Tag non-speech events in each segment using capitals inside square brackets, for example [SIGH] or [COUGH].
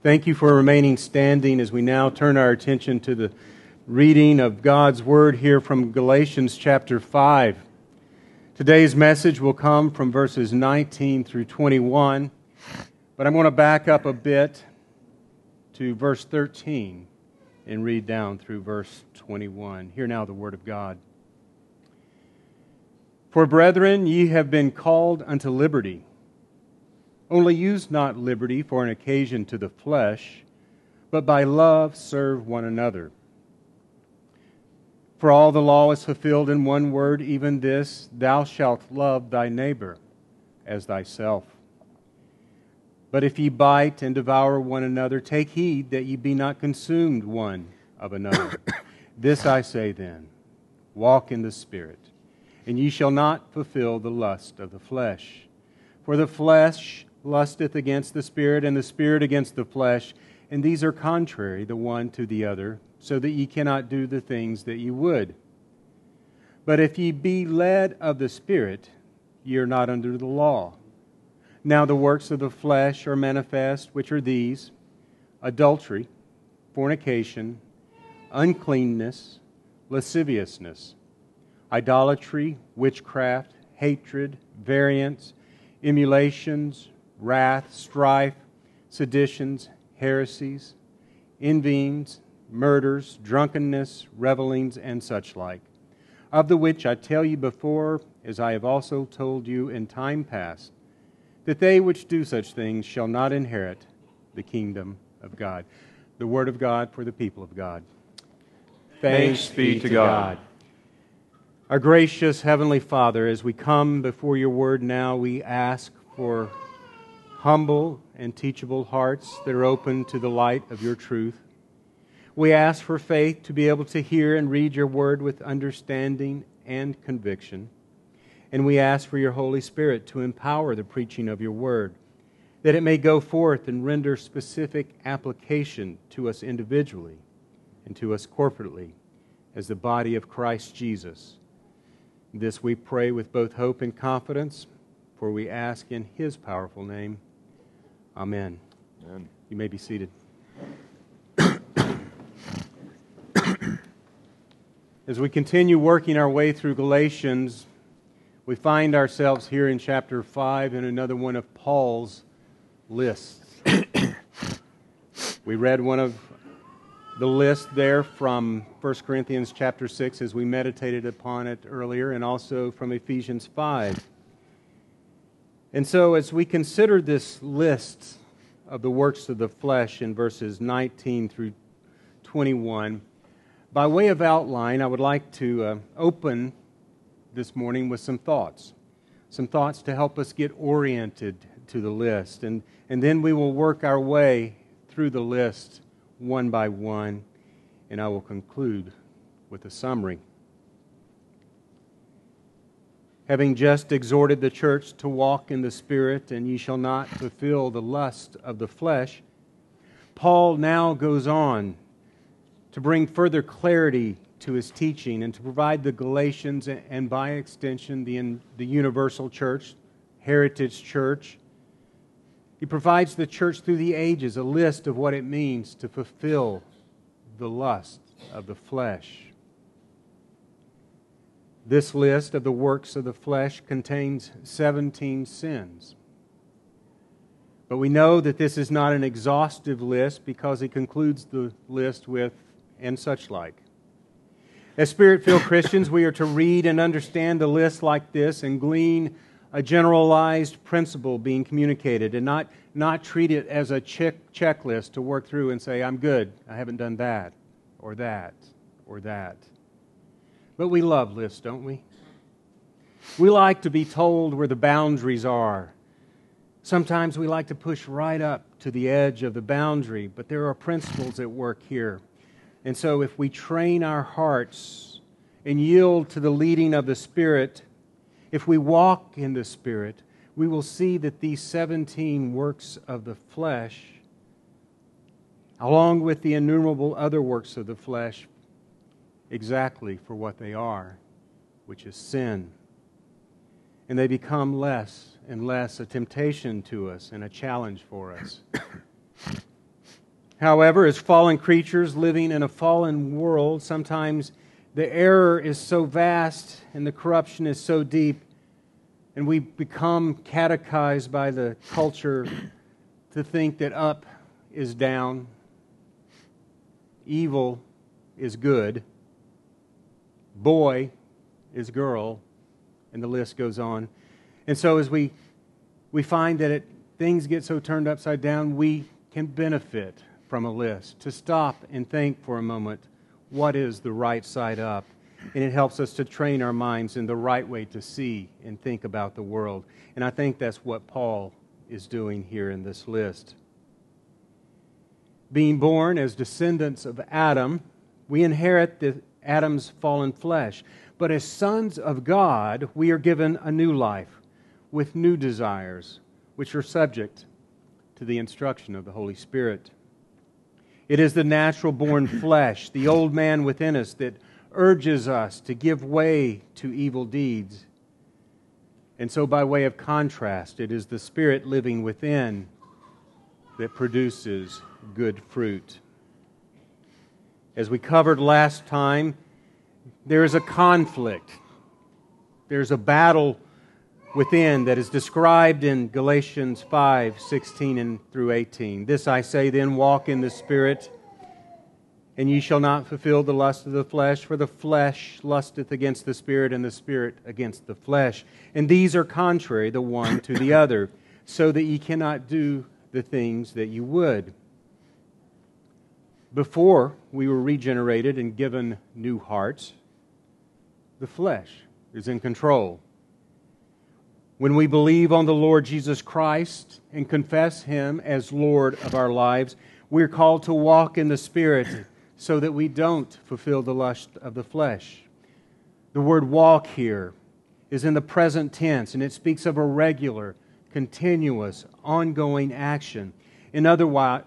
Thank you for remaining standing as we now turn our attention to the reading of God's Word here from Galatians chapter 5. Today's message will come from verses 19 through 21, but I'm going to back up a bit to verse 13 and read down through verse 21. Hear now the Word of God. For brethren, ye have been called unto liberty. Only use not liberty for an occasion to the flesh, but by love serve one another. For all the law is fulfilled in one word, even this Thou shalt love thy neighbor as thyself. But if ye bite and devour one another, take heed that ye be not consumed one of another. [COUGHS] this I say then walk in the Spirit, and ye shall not fulfill the lust of the flesh. For the flesh lusteth against the Spirit, and the Spirit against the flesh, and these are contrary the one to the other, so that ye cannot do the things that ye would. But if ye be led of the Spirit, ye are not under the law. Now the works of the flesh are manifest, which are these adultery, fornication, uncleanness, lasciviousness, idolatry, witchcraft, hatred, variance, emulations, wrath, strife, seditions, heresies, envyings, murders, drunkenness, revelings, and such like, of the which I tell you before, as I have also told you in time past, that they which do such things shall not inherit the kingdom of God. The word of God for the people of God. Thanks, be to God. Our gracious Heavenly Father, as we come before your word now, we ask for humble and teachable hearts that are open to the light of your truth. We ask for faith to be able to hear and read your word with understanding and conviction. And we ask for your Holy Spirit to empower the preaching of your word, that it may go forth and render specific application to us individually and to us corporately as the body of Christ Jesus. This we pray with both hope and confidence, for we ask in his powerful name. Amen. Amen. You may be seated. As we continue working our way through Galatians, we find ourselves here in chapter 5 in another one of Paul's lists. we read one of the list there from 1 Corinthians chapter 6 as we meditated upon it earlier, and also from Ephesians 5. And so, as we consider this list of the works of the flesh in verses 19 through 21, by way of outline, I would like to uh, open this morning with some thoughts. Some thoughts to help us get oriented to the list. And, and then we will work our way through the list one by one, and I will conclude with a summary having just exhorted the church to walk in the Spirit, and ye shall not fulfill the lust of the flesh, Paul now goes on to bring further clarity to his teaching and to provide the Galatians and by extension the, the universal church, heritage church. He provides the church through the ages a list of what it means to fulfill the lust of the flesh. This list of the works of the flesh contains 17 sins. But we know that this is not an exhaustive list because he concludes the list with, and such like. As spirit filled Christians, we are to read and understand a list like this and glean a generalized principle being communicated and not, not treat it as a check, checklist to work through and say, I'm good, I haven't done that, or that, or that. But we love lists, don't we? We like to be told where the boundaries are. Sometimes we like to push right up to the edge of the boundary, but there are principles at work here. And so, if we train our hearts and yield to the leading of the Spirit, if we walk in the Spirit, we will see that these 17 works of the flesh, along with the innumerable other works of the flesh, exactly for what they are, which is sin. And they become less and less a temptation to us and a challenge for us. [COUGHS] However, as fallen creatures living in a fallen world, sometimes the error is so vast and the corruption is so deep, and we become catechized by the culture [COUGHS] to think that up is down, evil is good, boy is girl, and the list goes on. And so as we, we find that it, things get so turned upside down, we can benefit from a list to stop and think for a moment what is the right side up. And it helps us to train our minds in the right way to see and think about the world. And I think that's what Paul is doing here in this list. Being born as descendants of Adam, we inherit the, Adam's fallen flesh. But as sons of God, we are given a new life with new desires, which are subject to the instruction of the Holy Spirit. It is the natural born [COUGHS] flesh, the old man within us, that urges us to give way to evil deeds. And so, by way of contrast, it is the Spirit living within that produces good fruit. As we covered last time, there is a conflict, there's a battle within that is described in Galatians 5 16 and through 18. This I say then, walk in the Spirit, and ye shall not fulfill the lust of the flesh, for the flesh lusteth against the Spirit, and the Spirit against the flesh. And these are contrary the one to the [COUGHS] [COUGHS] other, so that ye cannot do the things that you would. Before we were regenerated and given new hearts, the flesh is in control. When we believe on the Lord Jesus Christ and confess Him as Lord of our lives, we're called to walk in the Spirit so that we don't fulfill the lust of the flesh. The word walk here is in the present tense, and it speaks of a regular, continuous, ongoing action. In other,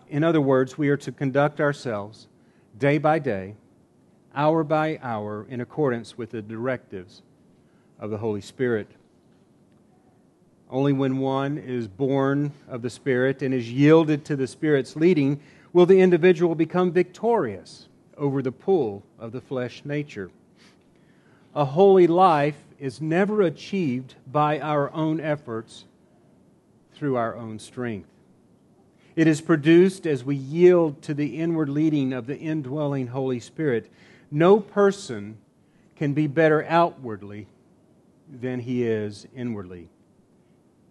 in other words, we are to conduct ourselves day by day, hour by hour, in accordance with the directives of the Holy Spirit. Only when one is born of the Spirit and is yielded to the Spirit's leading will the individual become victorious over the pull of the flesh nature. A holy life is never achieved by our own efforts through our own strength. It is produced as we yield to the inward leading of the indwelling Holy Spirit. No person can be better outwardly than he is inwardly.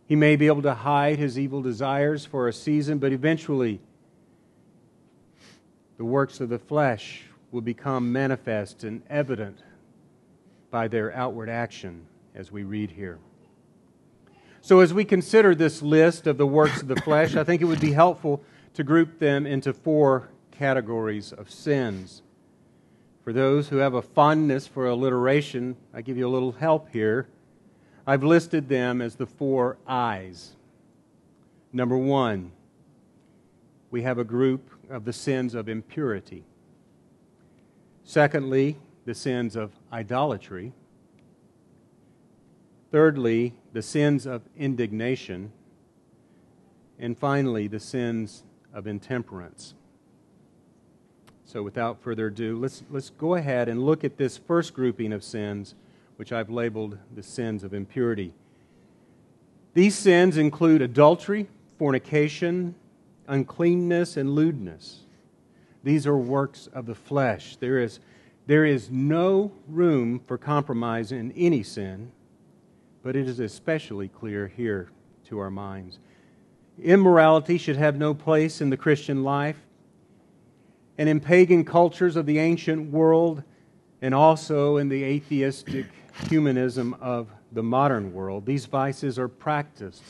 He may be able to hide his evil desires for a season, but eventually the works of the flesh will become manifest and evident by their outward action, as we read here. So, as we consider this list of the works of the [COUGHS] flesh, I think it would be helpful to group them into four categories of sins. For those who have a fondness for alliteration, I give you a little help here. I've listed them as the four I's. Number one, we have a group of the sins of impurity. Secondly, the sins of idolatry. Thirdly, the sins of indignation. And finally, the sins of intemperance. So, without further ado, let's, let's go ahead and look at this first grouping of sins which I've labeled the sins of impurity. These sins include adultery, fornication, uncleanness, and lewdness. These are works of the flesh. There is, there is no room for compromise in any sin, but it is especially clear here to our minds. Immorality should have no place in the Christian life. And in pagan cultures of the ancient world, and also in the atheistic humanism of the modern world. These vices are practiced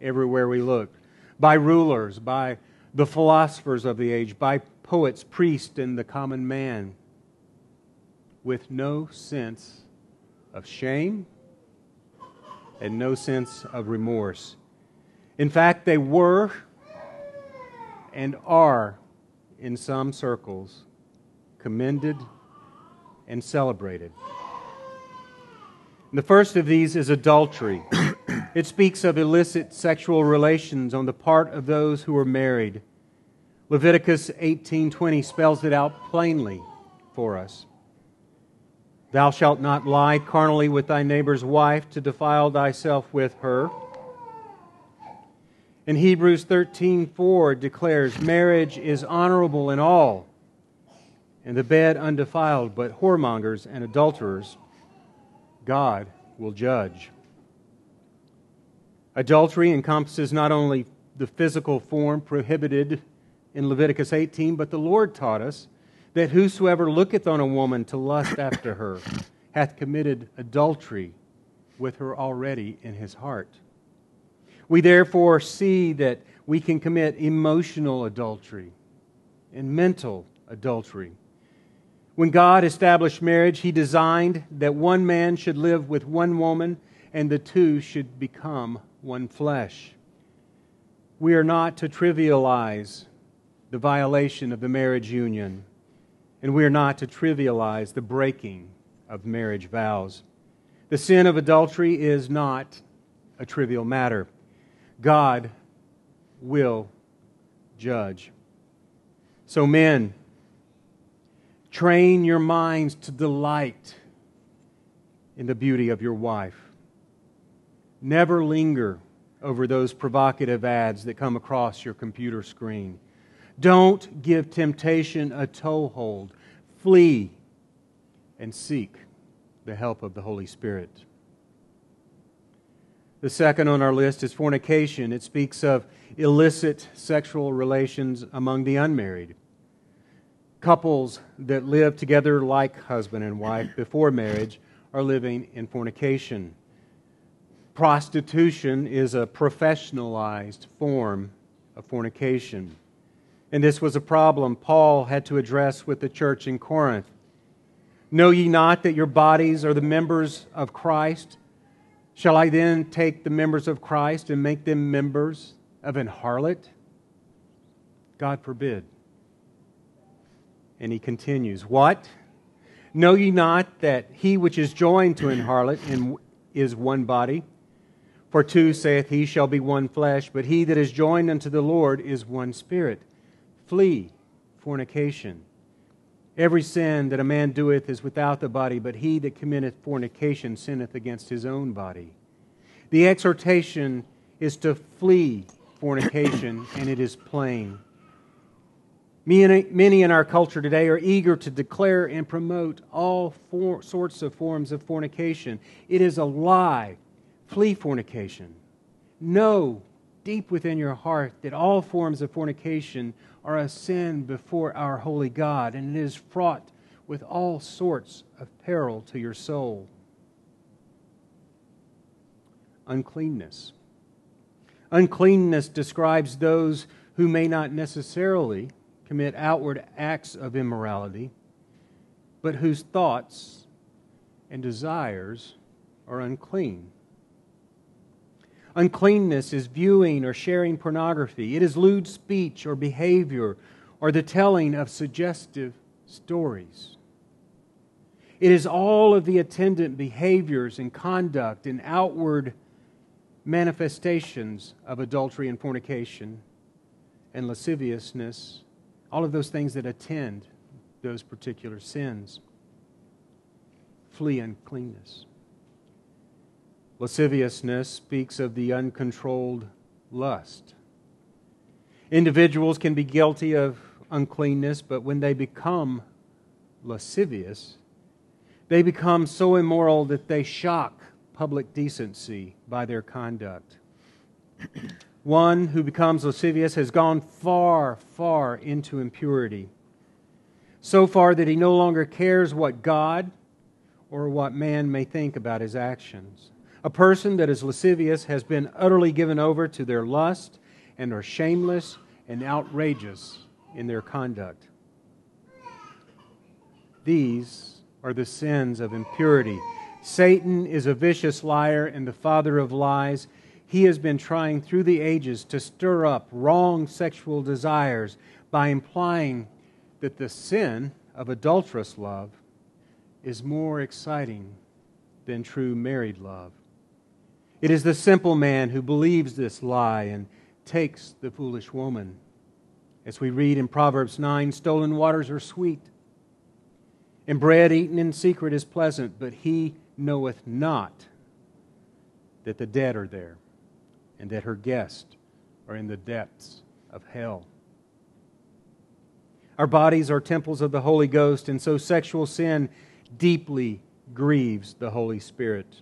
everywhere we look by rulers, by the philosophers of the age, by poets, priests, and the common man with no sense of shame and no sense of remorse. In fact, they were and are, in some circles, commended and celebrated. The first of these is adultery. [COUGHS] it speaks of illicit sexual relations on the part of those who are married. Leviticus 18:20 spells it out plainly for us. Thou shalt not lie carnally with thy neighbor's wife to defile thyself with her. And Hebrews 13:4 declares marriage is honorable in all, and the bed undefiled, but whoremongers and adulterers God will judge. Adultery encompasses not only the physical form prohibited in Leviticus 18, but the Lord taught us that whosoever looketh on a woman to lust after her hath committed adultery with her already in his heart. We therefore see that we can commit emotional adultery and mental adultery. When God established marriage, He designed that one man should live with one woman and the two should become one flesh. We are not to trivialize the violation of the marriage union, and we are not to trivialize the breaking of marriage vows. The sin of adultery is not a trivial matter. God will judge. So, men, train your minds to delight in the beauty of your wife. Never linger over those provocative ads that come across your computer screen. Don't give temptation a toehold. Flee and seek the help of the Holy Spirit. The second on our list is fornication. It speaks of illicit sexual relations among the unmarried. Couples that live together like husband and wife before marriage are living in fornication. Prostitution is a professionalized form of fornication. And this was a problem Paul had to address with the church in Corinth. Know ye not that your bodies are the members of Christ? Shall I then take the members of Christ and make them members of an harlot? God forbid. And he continues, What? Know ye not that he which is joined to an harlot is one body? For two, saith he, shall be one flesh, but he that is joined unto the Lord is one spirit. Flee fornication. Every sin that a man doeth is without the body, but he that committeth fornication sinneth against his own body. The exhortation is to flee fornication, [COUGHS] and it is plain. Many in our culture today are eager to declare and promote all for, sorts of forms of fornication. It is a lie. Flee fornication. Know deep within your heart that all forms of fornication are a sin before our holy God, and it is fraught with all sorts of peril to your soul. Uncleanness. Uncleanness describes those who may not necessarily commit outward acts of immorality, but whose thoughts and desires are unclean. Uncleanness is viewing or sharing pornography. It is lewd speech or behavior or the telling of suggestive stories. It is all of the attendant behaviors and conduct and outward manifestations of adultery and fornication and lasciviousness, all of those things that attend those particular sins. Flee uncleanness. Lasciviousness speaks of the uncontrolled lust. Individuals can be guilty of uncleanness, but when they become lascivious, they become so immoral that they shock public decency by their conduct. [CLEARS THROAT] One who becomes lascivious has gone far, far into impurity, so far that he no longer cares what God or what man may think about his actions. A person that is lascivious has been utterly given over to their lust and are shameless and outrageous in their conduct. These are the sins of impurity. Satan is a vicious liar and the father of lies. He has been trying through the ages to stir up wrong sexual desires by implying that the sin of adulterous love is more exciting than true married love. It is the simple man who believes this lie and takes the foolish woman. As we read in Proverbs 9, stolen waters are sweet, and bread eaten in secret is pleasant, but he knoweth not that the dead are there, and that her guests are in the depths of hell. Our bodies are temples of the Holy Ghost, and so sexual sin deeply grieves the Holy Spirit.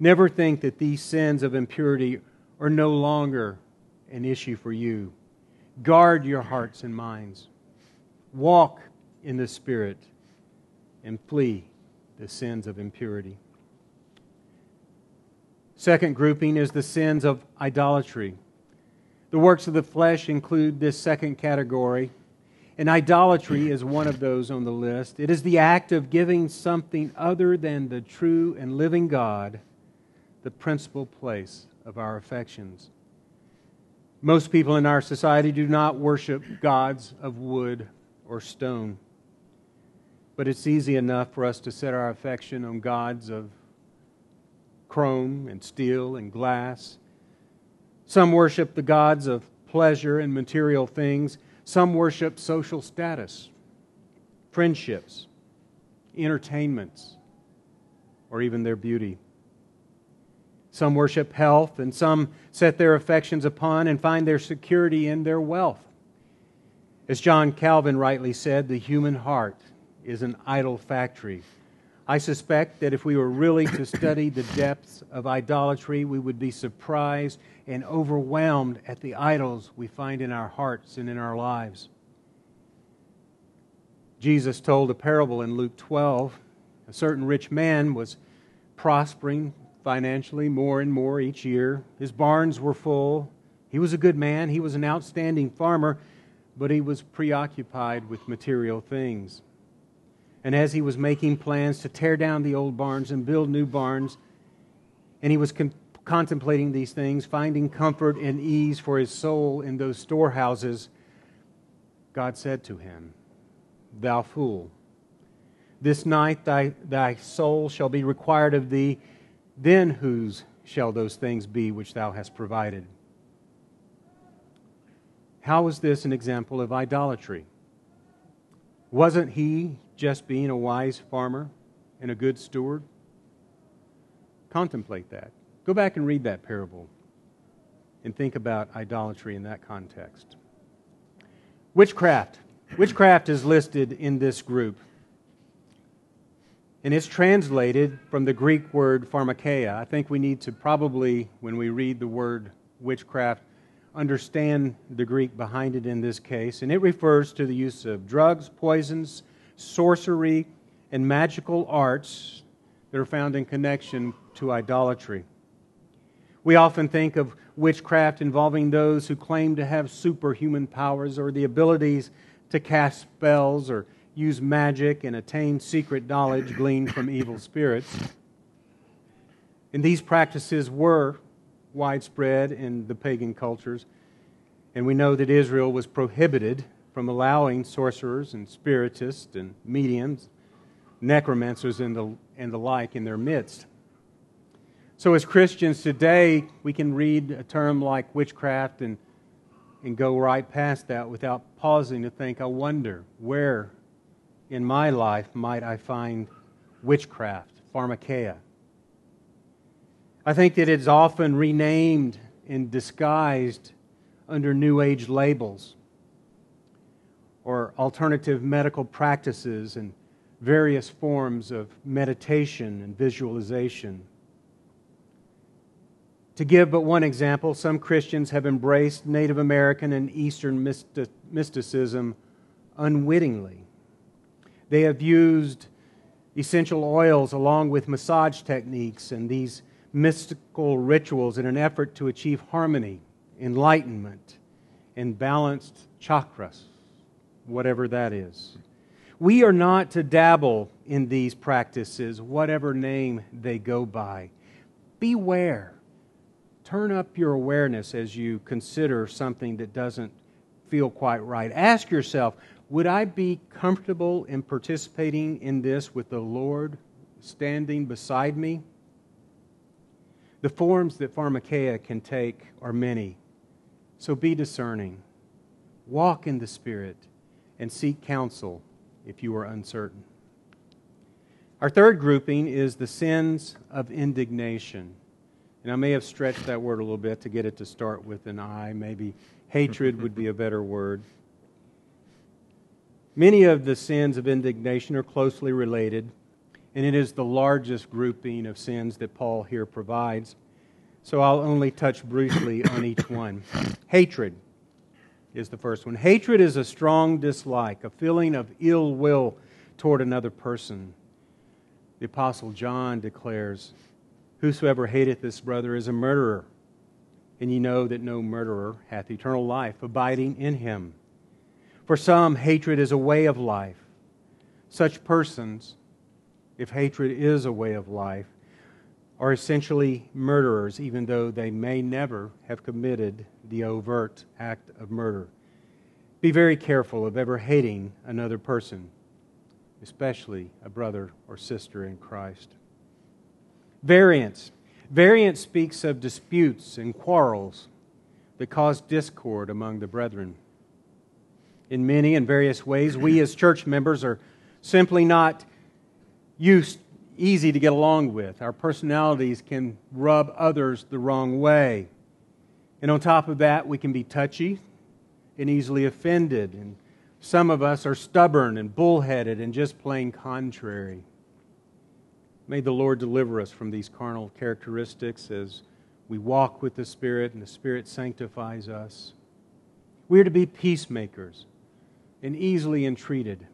Never think that these sins of impurity are no longer an issue for you. Guard your hearts and minds. Walk in the Spirit and flee the sins of impurity. Second grouping is the sins of idolatry. The works of the flesh include this second category, and idolatry is one of those on the list. It is the act of giving something other than the true and living God the principal place of our affections. Most people in our society do not worship gods of wood or stone. But it's easy enough for us to set our affection on gods of chrome and steel and glass. Some worship the gods of pleasure and material things. Some worship social status, friendships, entertainments, or even their beauty. Some worship health, and some set their affections upon and find their security in their wealth. As John Calvin rightly said, the human heart is an idol factory. I suspect that if we were really to study the depths of idolatry, we would be surprised and overwhelmed at the idols we find in our hearts and in our lives. Jesus told a parable in Luke 12. A certain rich man was prospering financially more and more each year. His barns were full. He was a good man, he was an outstanding farmer, but he was preoccupied with material things. And as he was making plans to tear down the old barns and build new barns, and he was con- contemplating these things, finding comfort and ease for his soul in those storehouses, God said to him, Thou fool, this night thy, thy soul shall be required of thee, then whose shall those things be which thou hast provided? How is this an example of idolatry? Wasn't he just being a wise farmer and a good steward? Contemplate that. Go back and read that parable and think about idolatry in that context. Witchcraft. Witchcraft is listed in this group. And it's translated from the Greek word pharmakeia. I think we need to probably, when we read the word witchcraft, understand the Greek behind it in this case. And it refers to the use of drugs, poisons, sorcery, and magical arts that are found in connection to idolatry. We often think of witchcraft involving those who claim to have superhuman powers or the abilities to cast spells or use magic and attain secret knowledge gleaned from evil spirits. And these practices were widespread in the pagan cultures. And we know that Israel was prohibited from allowing sorcerers and spiritists and mediums, necromancers, and the, and the like in their midst. So, as Christians today, we can read a term like witchcraft and, and go right past that without pausing to think, I wonder, where in my life might I find witchcraft, pharmakeia? I think that it's often renamed and disguised under New Age labels or alternative medical practices and various forms of meditation and visualization. To give but one example, some Christians have embraced Native American and Eastern mysticism unwittingly. They have used essential oils along with massage techniques and these mystical rituals in an effort to achieve harmony, enlightenment, and balanced chakras whatever that is. We are not to dabble in these practices, whatever name they go by. Beware. Turn up your awareness as you consider something that doesn't feel quite right. Ask yourself would I be comfortable in participating in this with the Lord standing beside me? The forms that pharmakeia can take are many, so be discerning. Walk in the Spirit and seek counsel if you are uncertain. Our third grouping is the sins of indignation. And I may have stretched that word a little bit to get it to start with an I. Maybe hatred would be a better word. Many of the sins of indignation are closely related, and it is the largest grouping of sins that Paul here provides. So I'll only touch briefly on each [COUGHS] one. Hatred is the first one. Hatred is a strong dislike, a feeling of ill will toward another person. The Apostle John declares, Whosoever hateth this brother is a murderer, and ye know that no murderer hath eternal life abiding in him. For some, hatred is a way of life. Such persons, if hatred is a way of life, are essentially murderers, even though they may never have committed the overt act of murder. Be very careful of ever hating another person, especially a brother or sister in Christ. Variance. Variance speaks of disputes and quarrels that cause discord among the brethren. In many and various ways, we as church members are simply not used easy to get along with. Our personalities can rub others the wrong way. And on top of that, we can be touchy and easily offended. And some of us are stubborn and bullheaded and just plain contrary. May the Lord deliver us from these carnal characteristics as we walk with the Spirit and the Spirit sanctifies us. We are to be peacemakers and easily entreated.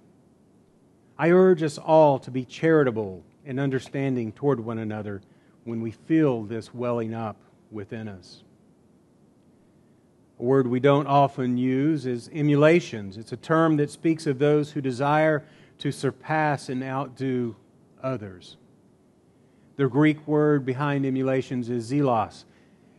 I urge us all to be charitable and understanding toward one another when we feel this welling up within us. A word we don't often use is emulations. It's a term that speaks of those who desire to surpass and outdo others. The Greek word behind emulations is zelos,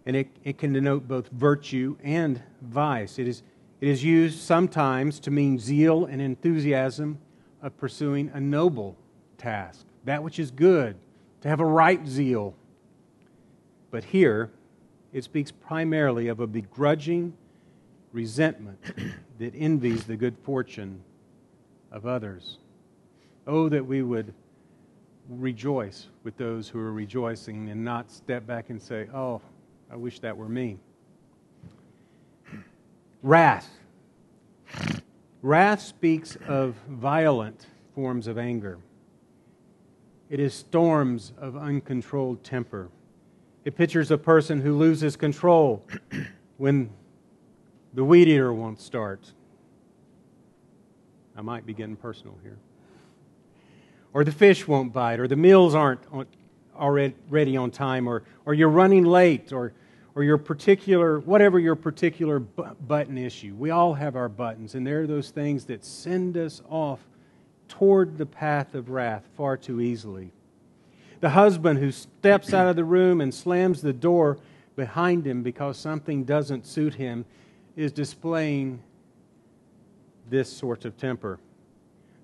and it, it can denote both virtue and vice. It is, it is used sometimes to mean zeal and enthusiasm of pursuing a noble task that which is good, to have a right zeal. But here, it speaks primarily of a begrudging resentment [COUGHS] that envies the good fortune of others. Oh, that we would rejoice with those who are rejoicing and not step back and say, Oh, I wish that were me. Wrath. Wrath speaks of violent forms of anger. It is storms of uncontrolled temper. It pictures a person who loses control [COUGHS] when the weed eater won't start. I might be getting personal here. Or the fish won't bite, or the meals aren't already ready on time, or, or you're running late, or, or your particular, whatever your particular button issue. We all have our buttons, and there are those things that send us off toward the path of wrath far too easily. The husband who steps out of the room and slams the door behind him because something doesn't suit him is displaying this sort of temper.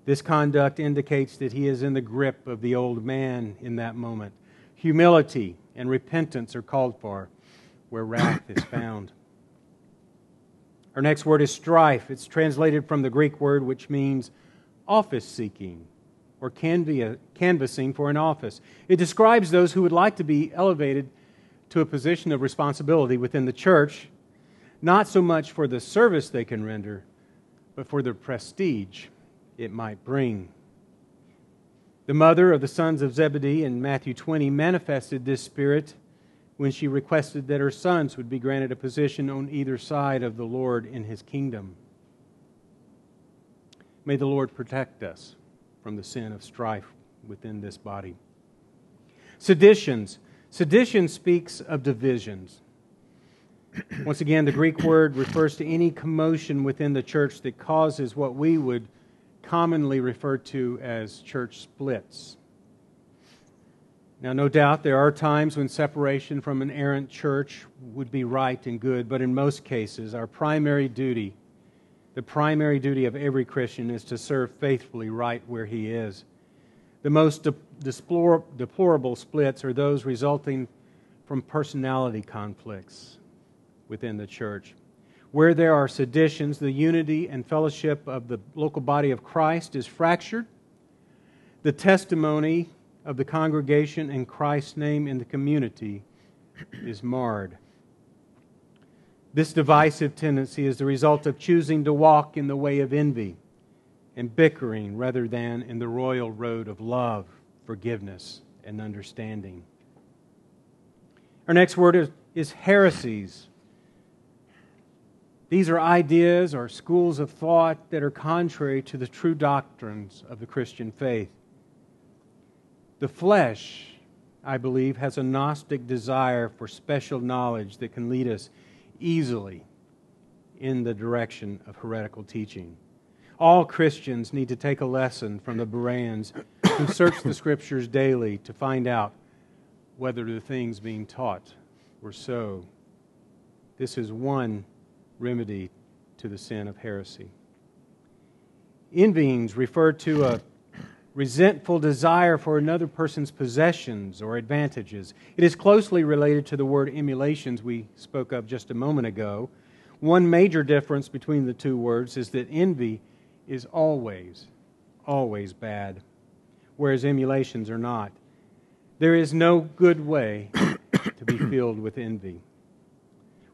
This conduct indicates that he is in the grip of the old man in that moment. Humility and repentance are called for where wrath is found. Our next word is strife. It's translated from the Greek word which means office seeking or uh, canvassing for an office. It describes those who would like to be elevated to a position of responsibility within the church, not so much for the service they can render, but for the prestige it might bring. The mother of the sons of Zebedee in Matthew 20 manifested this spirit when she requested that her sons would be granted a position on either side of the Lord in his kingdom. May the Lord protect us from the sin of strife within this body. Seditions. Sedition speaks of divisions. [CLEARS THROAT] Once again, the Greek word refers to any commotion within the church that causes what we would commonly refer to as church splits. Now, no doubt there are times when separation from an errant church would be right and good, but in most cases, our primary duty the primary duty of every Christian is to serve faithfully right where he is. The most de- deplorable splits are those resulting from personality conflicts within the church. Where there are seditions, the unity and fellowship of the local body of Christ is fractured. The testimony of the congregation in Christ's name in the community is marred. This divisive tendency is the result of choosing to walk in the way of envy and bickering rather than in the royal road of love, forgiveness, and understanding. Our next word is, is heresies. These are ideas or schools of thought that are contrary to the true doctrines of the Christian faith. The flesh, I believe, has a Gnostic desire for special knowledge that can lead us easily in the direction of heretical teaching. All Christians need to take a lesson from the Bereans who search the Scriptures daily to find out whether the things being taught were so. This is one remedy to the sin of heresy. Envyings refer to a resentful desire for another person's possessions or advantages. It is closely related to the word emulations we spoke of just a moment ago. One major difference between the two words is that envy is always, always bad, whereas emulations are not. There is no good way to be [COUGHS] filled with envy.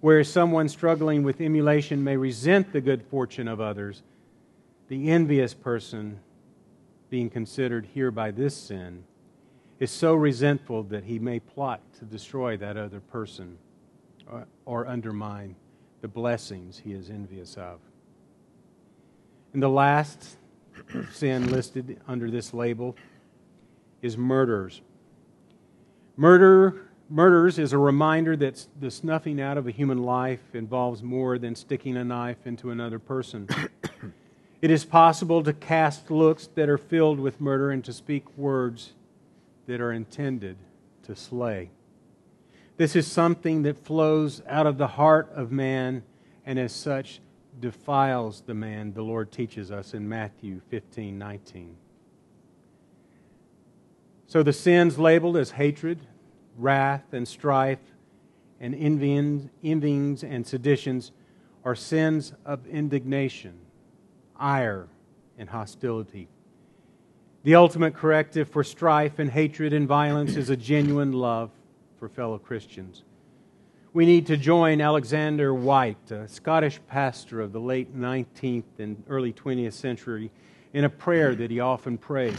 Whereas someone struggling with emulation may resent the good fortune of others, the envious person, being considered here by this sin, is so resentful that he may plot to destroy that other person or, or undermine the blessings he is envious of. And the last [CLEARS THROAT] sin listed under this label is murders. Murder Murders is a reminder that the snuffing out of a human life involves more than sticking a knife into another person. It is possible to cast looks that are filled with murder and to speak words that are intended to slay. This is something that flows out of the heart of man and as such defiles the man, the Lord teaches us in Matthew 15 19. So the sins labeled as hatred, wrath, and strife, and envyings, and seditions are sins of indignation, ire, and hostility. The ultimate corrective for strife and hatred and violence is a genuine love for fellow Christians. We need to join Alexander Whyte, a Scottish pastor of the late 19th and early 20th century, in a prayer that he often prayed.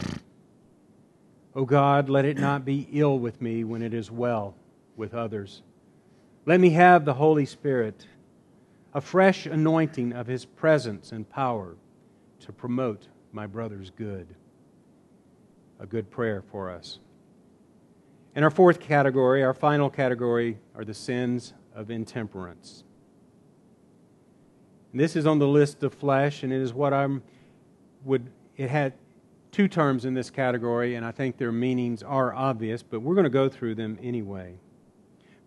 O God, let it not be ill with me when it is well with others. Let me have the Holy Spirit, a fresh anointing of His presence and power to promote my brother's good. A good prayer for us. And our fourth category, our final category, are the sins of intemperance. And this is on the list of flesh, and it is what I would, it had two terms in this category, and I think their meanings are obvious, but we're going to go through them anyway.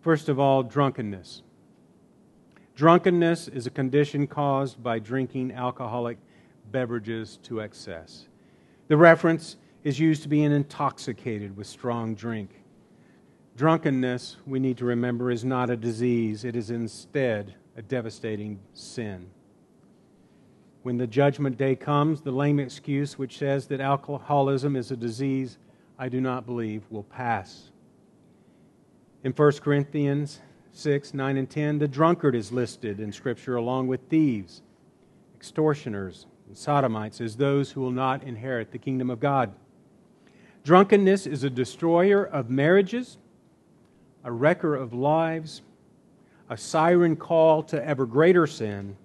First of all, drunkenness. Drunkenness is a condition caused by drinking alcoholic beverages to excess. The reference is used to being intoxicated with strong drink. Drunkenness, we need to remember, is not a disease, it is instead a devastating sin. When the judgment day comes, the lame excuse which says that alcoholism is a disease I do not believe will pass. In 1 Corinthians 6, 9, and 10, the drunkard is listed in Scripture along with thieves, extortioners, and sodomites as those who will not inherit the kingdom of God. Drunkenness is a destroyer of marriages, a wrecker of lives, a siren call to ever greater sin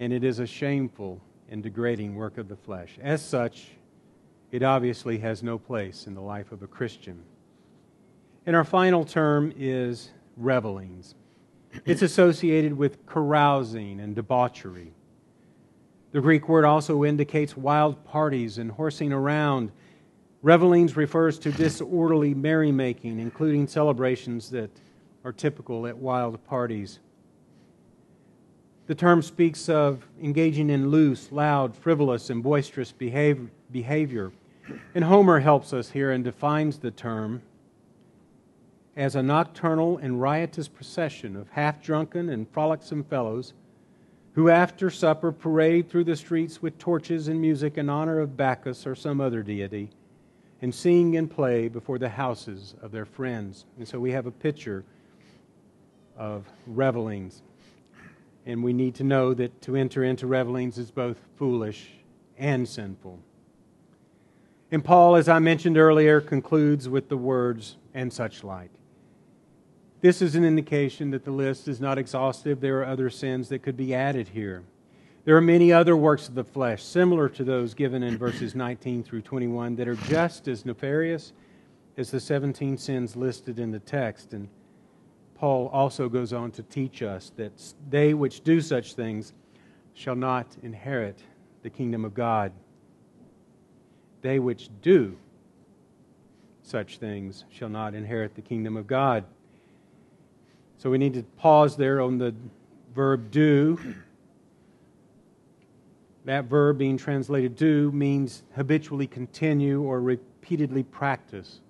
and it is a shameful and degrading work of the flesh. As such, it obviously has no place in the life of a Christian. And our final term is revelings. It's associated with carousing and debauchery. The Greek word also indicates wild parties and horsing around. Revelings refers to disorderly merrymaking, including celebrations that are typical at wild parties. The term speaks of engaging in loose, loud, frivolous, and boisterous behavior. And Homer helps us here and defines the term as a nocturnal and riotous procession of half drunken and frolicsome fellows who after supper parade through the streets with torches and music in honor of Bacchus or some other deity and sing and play before the houses of their friends. And so we have a picture of revelings. And we need to know that to enter into revelings is both foolish and sinful. And Paul, as I mentioned earlier, concludes with the words, and such like. This is an indication that the list is not exhaustive. There are other sins that could be added here. There are many other works of the flesh, similar to those given in verses [CLEARS THROAT] 19 through 21, that are just as nefarious as the 17 sins listed in the text. And Paul also goes on to teach us that they which do such things shall not inherit the kingdom of God. They which do such things shall not inherit the kingdom of God. So we need to pause there on the verb do. That verb being translated do means habitually continue or repeatedly practice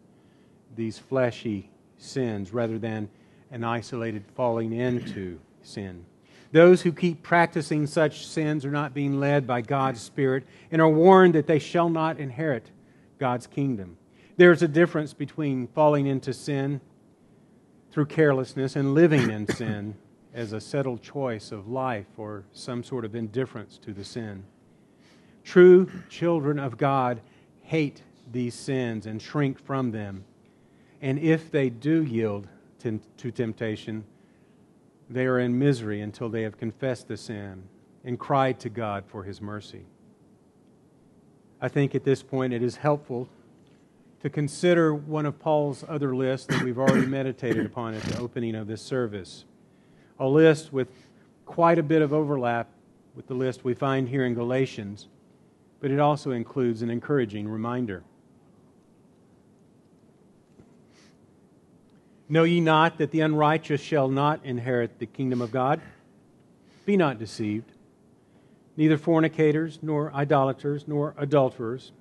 these fleshy sins rather than an isolated falling into sin. Those who keep practicing such sins are not being led by God's Spirit and are warned that they shall not inherit God's kingdom. There's a difference between falling into sin through carelessness and living in sin as a settled choice of life or some sort of indifference to the sin. True children of God hate these sins and shrink from them. And if they do yield to temptation, they are in misery until they have confessed the sin and cried to God for his mercy. I think at this point it is helpful to consider one of Paul's other lists that we've already meditated upon at the opening of this service. A list with quite a bit of overlap with the list we find here in Galatians, but it also includes an encouraging reminder. Know ye not that the unrighteous shall not inherit the kingdom of God? Be not deceived. Neither fornicators, nor idolaters, nor adulterers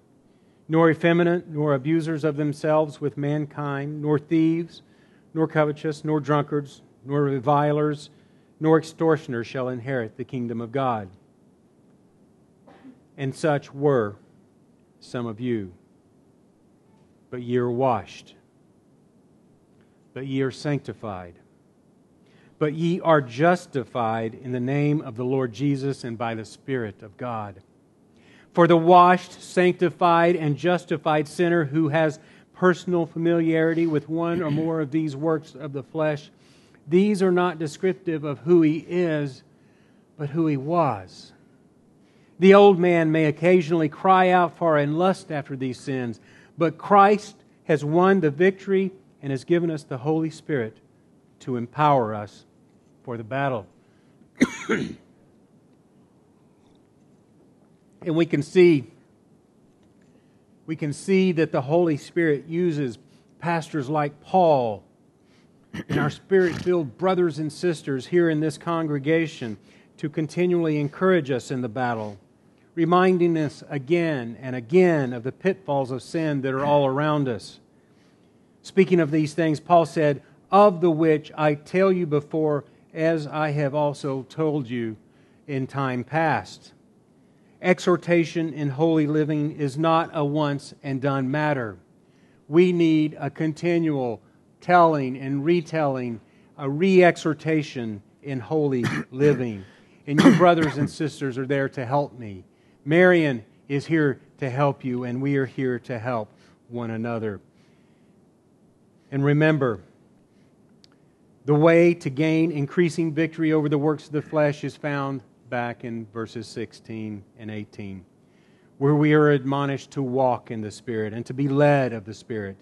nor effeminate, nor abusers of themselves with mankind, nor thieves, nor covetous, nor drunkards, nor revilers, nor extortioners shall inherit the kingdom of God. And such were some of you. But ye are washed, but ye are sanctified, but ye are justified in the name of the Lord Jesus and by the Spirit of God. For the washed, sanctified, and justified sinner who has personal familiarity with one or more of these works of the flesh, these are not descriptive of who he is, but who he was. The old man may occasionally cry out for and lust after these sins, but Christ has won the victory and has given us the Holy Spirit to empower us for the battle. [COUGHS] And we can see we can see that the Holy Spirit uses pastors like Paul and our spirit filled brothers and sisters here in this congregation to continually encourage us in the battle, reminding us again and again of the pitfalls of sin that are all around us. Speaking of these things, Paul said, Of the which I tell you before, as I have also told you in time past exhortation in holy living is not a once and done matter. We need a continual telling and retelling, a re exhortation in holy [COUGHS] living. And you, brothers and sisters, are there to help me. Marion is here to help you, and we are here to help one another. And remember, the way to gain increasing victory over the works of the flesh is found back in verses 16 and 18, where we are admonished to walk in the Spirit and to be led of the Spirit.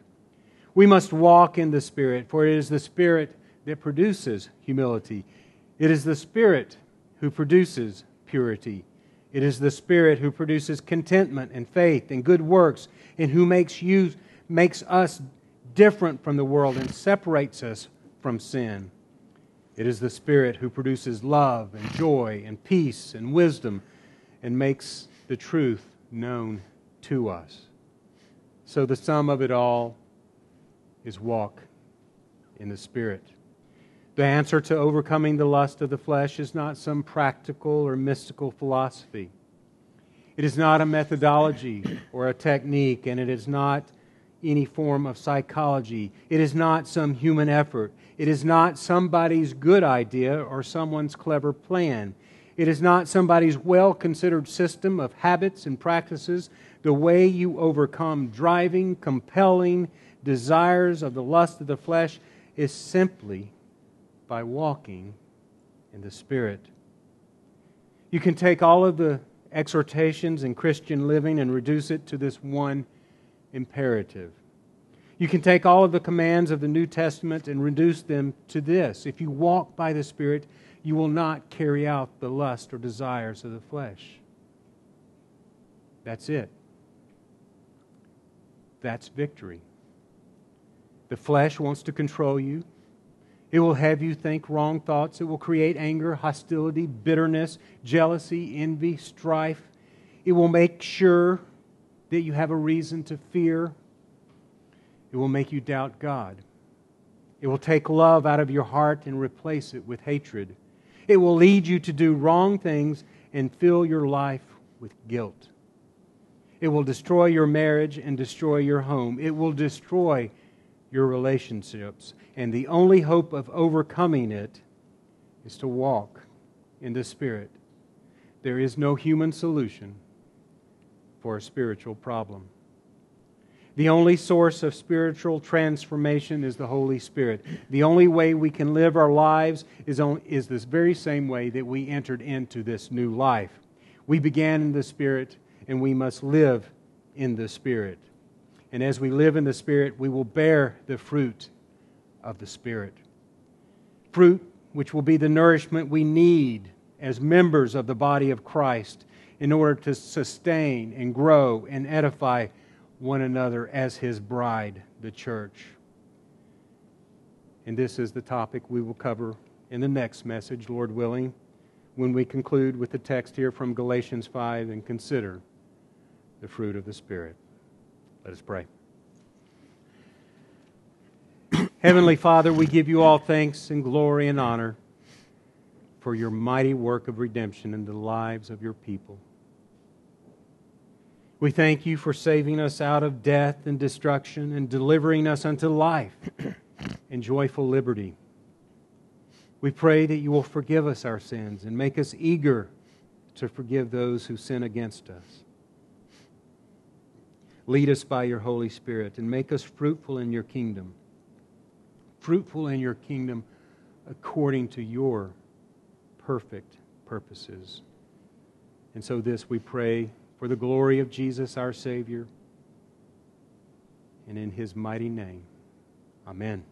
We must walk in the Spirit, for it is the Spirit that produces humility. It is the Spirit who produces purity. It is the Spirit who produces contentment and faith and good works, and who makes, you, makes us different from the world and separates us from sin. It is the Spirit who produces love and joy and peace and wisdom and makes the truth known to us. So the sum of it all is walk in the Spirit. The answer to overcoming the lust of the flesh is not some practical or mystical philosophy. It is not a methodology or a technique, and it is not any form of psychology. It is not some human effort. It is not somebody's good idea or someone's clever plan. It is not somebody's well considered system of habits and practices. The way you overcome driving, compelling desires of the lust of the flesh is simply by walking in the Spirit. You can take all of the exhortations in Christian living and reduce it to this one imperative. You can take all of the commands of the New Testament and reduce them to this. If you walk by the Spirit, you will not carry out the lust or desires of the flesh. That's it. That's victory. The flesh wants to control you. It will have you think wrong thoughts. It will create anger, hostility, bitterness, jealousy, envy, strife. It will make sure that you have a reason to fear. It will make you doubt God. It will take love out of your heart and replace it with hatred. It will lead you to do wrong things and fill your life with guilt. It will destroy your marriage and destroy your home. It will destroy your relationships. And the only hope of overcoming it is to walk in the Spirit. There is no human solution for a spiritual problem. The only source of spiritual transformation is the Holy Spirit. The only way we can live our lives is, on, is this very same way that we entered into this new life. We began in the Spirit, and we must live in the Spirit. And as we live in the Spirit, we will bear the fruit of the Spirit. Fruit which will be the nourishment we need as members of the body of Christ in order to sustain and grow and edify one another as his bride, the church. And this is the topic we will cover in the next message, Lord willing, when we conclude with the text here from Galatians 5 and consider the fruit of the Spirit. Let us pray. [CLEARS THROAT] Heavenly Father, we give you all thanks and glory and honor for your mighty work of redemption in the lives of your people. We thank you for saving us out of death and destruction and delivering us unto life and joyful liberty. We pray that you will forgive us our sins and make us eager to forgive those who sin against us. Lead us by your Holy Spirit and make us fruitful in your kingdom. Fruitful in your kingdom according to your perfect purposes. And so, this we pray for the glory of Jesus our Savior and in his mighty name. Amen.